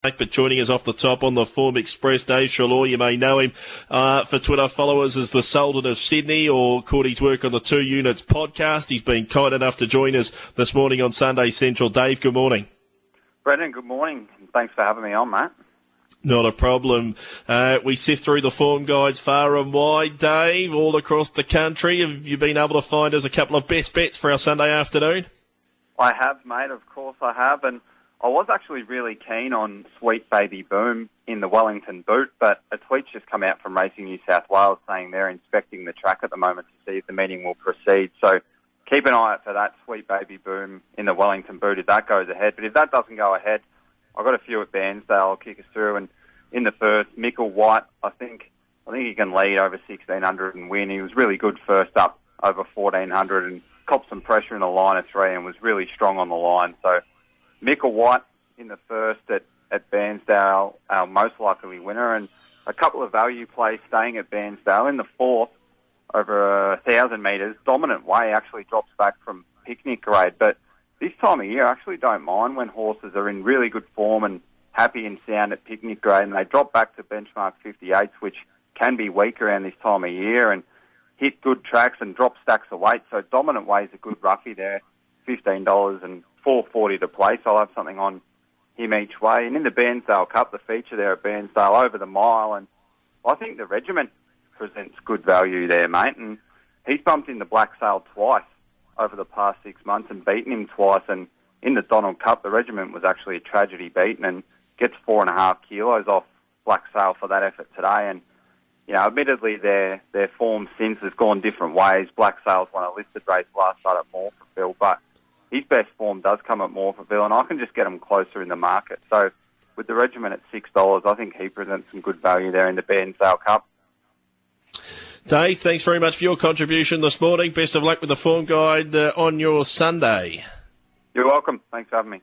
But joining us off the top on the Form Express, Dave Treloar, you may know him uh, for Twitter followers as the Sultan of Sydney or his work on the Two Units podcast. He's been kind enough to join us this morning on Sunday Central. Dave, good morning. Brendan, good morning. Thanks for having me on, Matt. Not a problem. Uh, we sift through the form guides far and wide, Dave, all across the country. Have you been able to find us a couple of best bets for our Sunday afternoon? I have, mate. Of course I have. And I was actually really keen on Sweet Baby Boom in the Wellington boot, but a tweet's just come out from Racing New South Wales saying they're inspecting the track at the moment to see if the meeting will proceed. So keep an eye out for that Sweet Baby Boom in the Wellington boot if that goes ahead. But if that doesn't go ahead, I've got a few at Bairnsdale. I'll kick us through. And in the first, Michael White, I think I think he can lead over 1600 and win. He was really good first up over 1400 and copped some pressure in the line of three and was really strong on the line. So Michael White in the first at, at Bairnsdale, our most likely winner, and a couple of value plays staying at Bairnsdale in the fourth over a thousand metres. Dominant way actually drops back from picnic grade, but this time of year I actually don't mind when horses are in really good form and happy and sound at picnic grade and they drop back to benchmark 58s, which can be weak around this time of year and hit good tracks and drop stacks of weight. So dominant way is a good roughie there, $15 and 440 to place. I'll have something on him each way. And in the Bairnsdale Cup, the feature there at Bairnsdale over the mile, and I think the regiment presents good value there, mate. And he's bumped in the Black Sail twice over the past six months and beaten him twice. And in the Donald Cup, the regiment was actually a tragedy beaten and gets four and a half kilos off Black Sail for that effort today. And you know, admittedly, their their form since has gone different ways. Black Sails won a listed race last start at Morphettville, but his best form does come at Morphettville, and I can just get him closer in the market. So with the regiment at six dollars, I think he presents some good value there in the Bairnsdale Cup. Dave, thanks very much for your contribution this morning. Best of luck with the form guide uh, on your Sunday. You're welcome. Thanks for having me.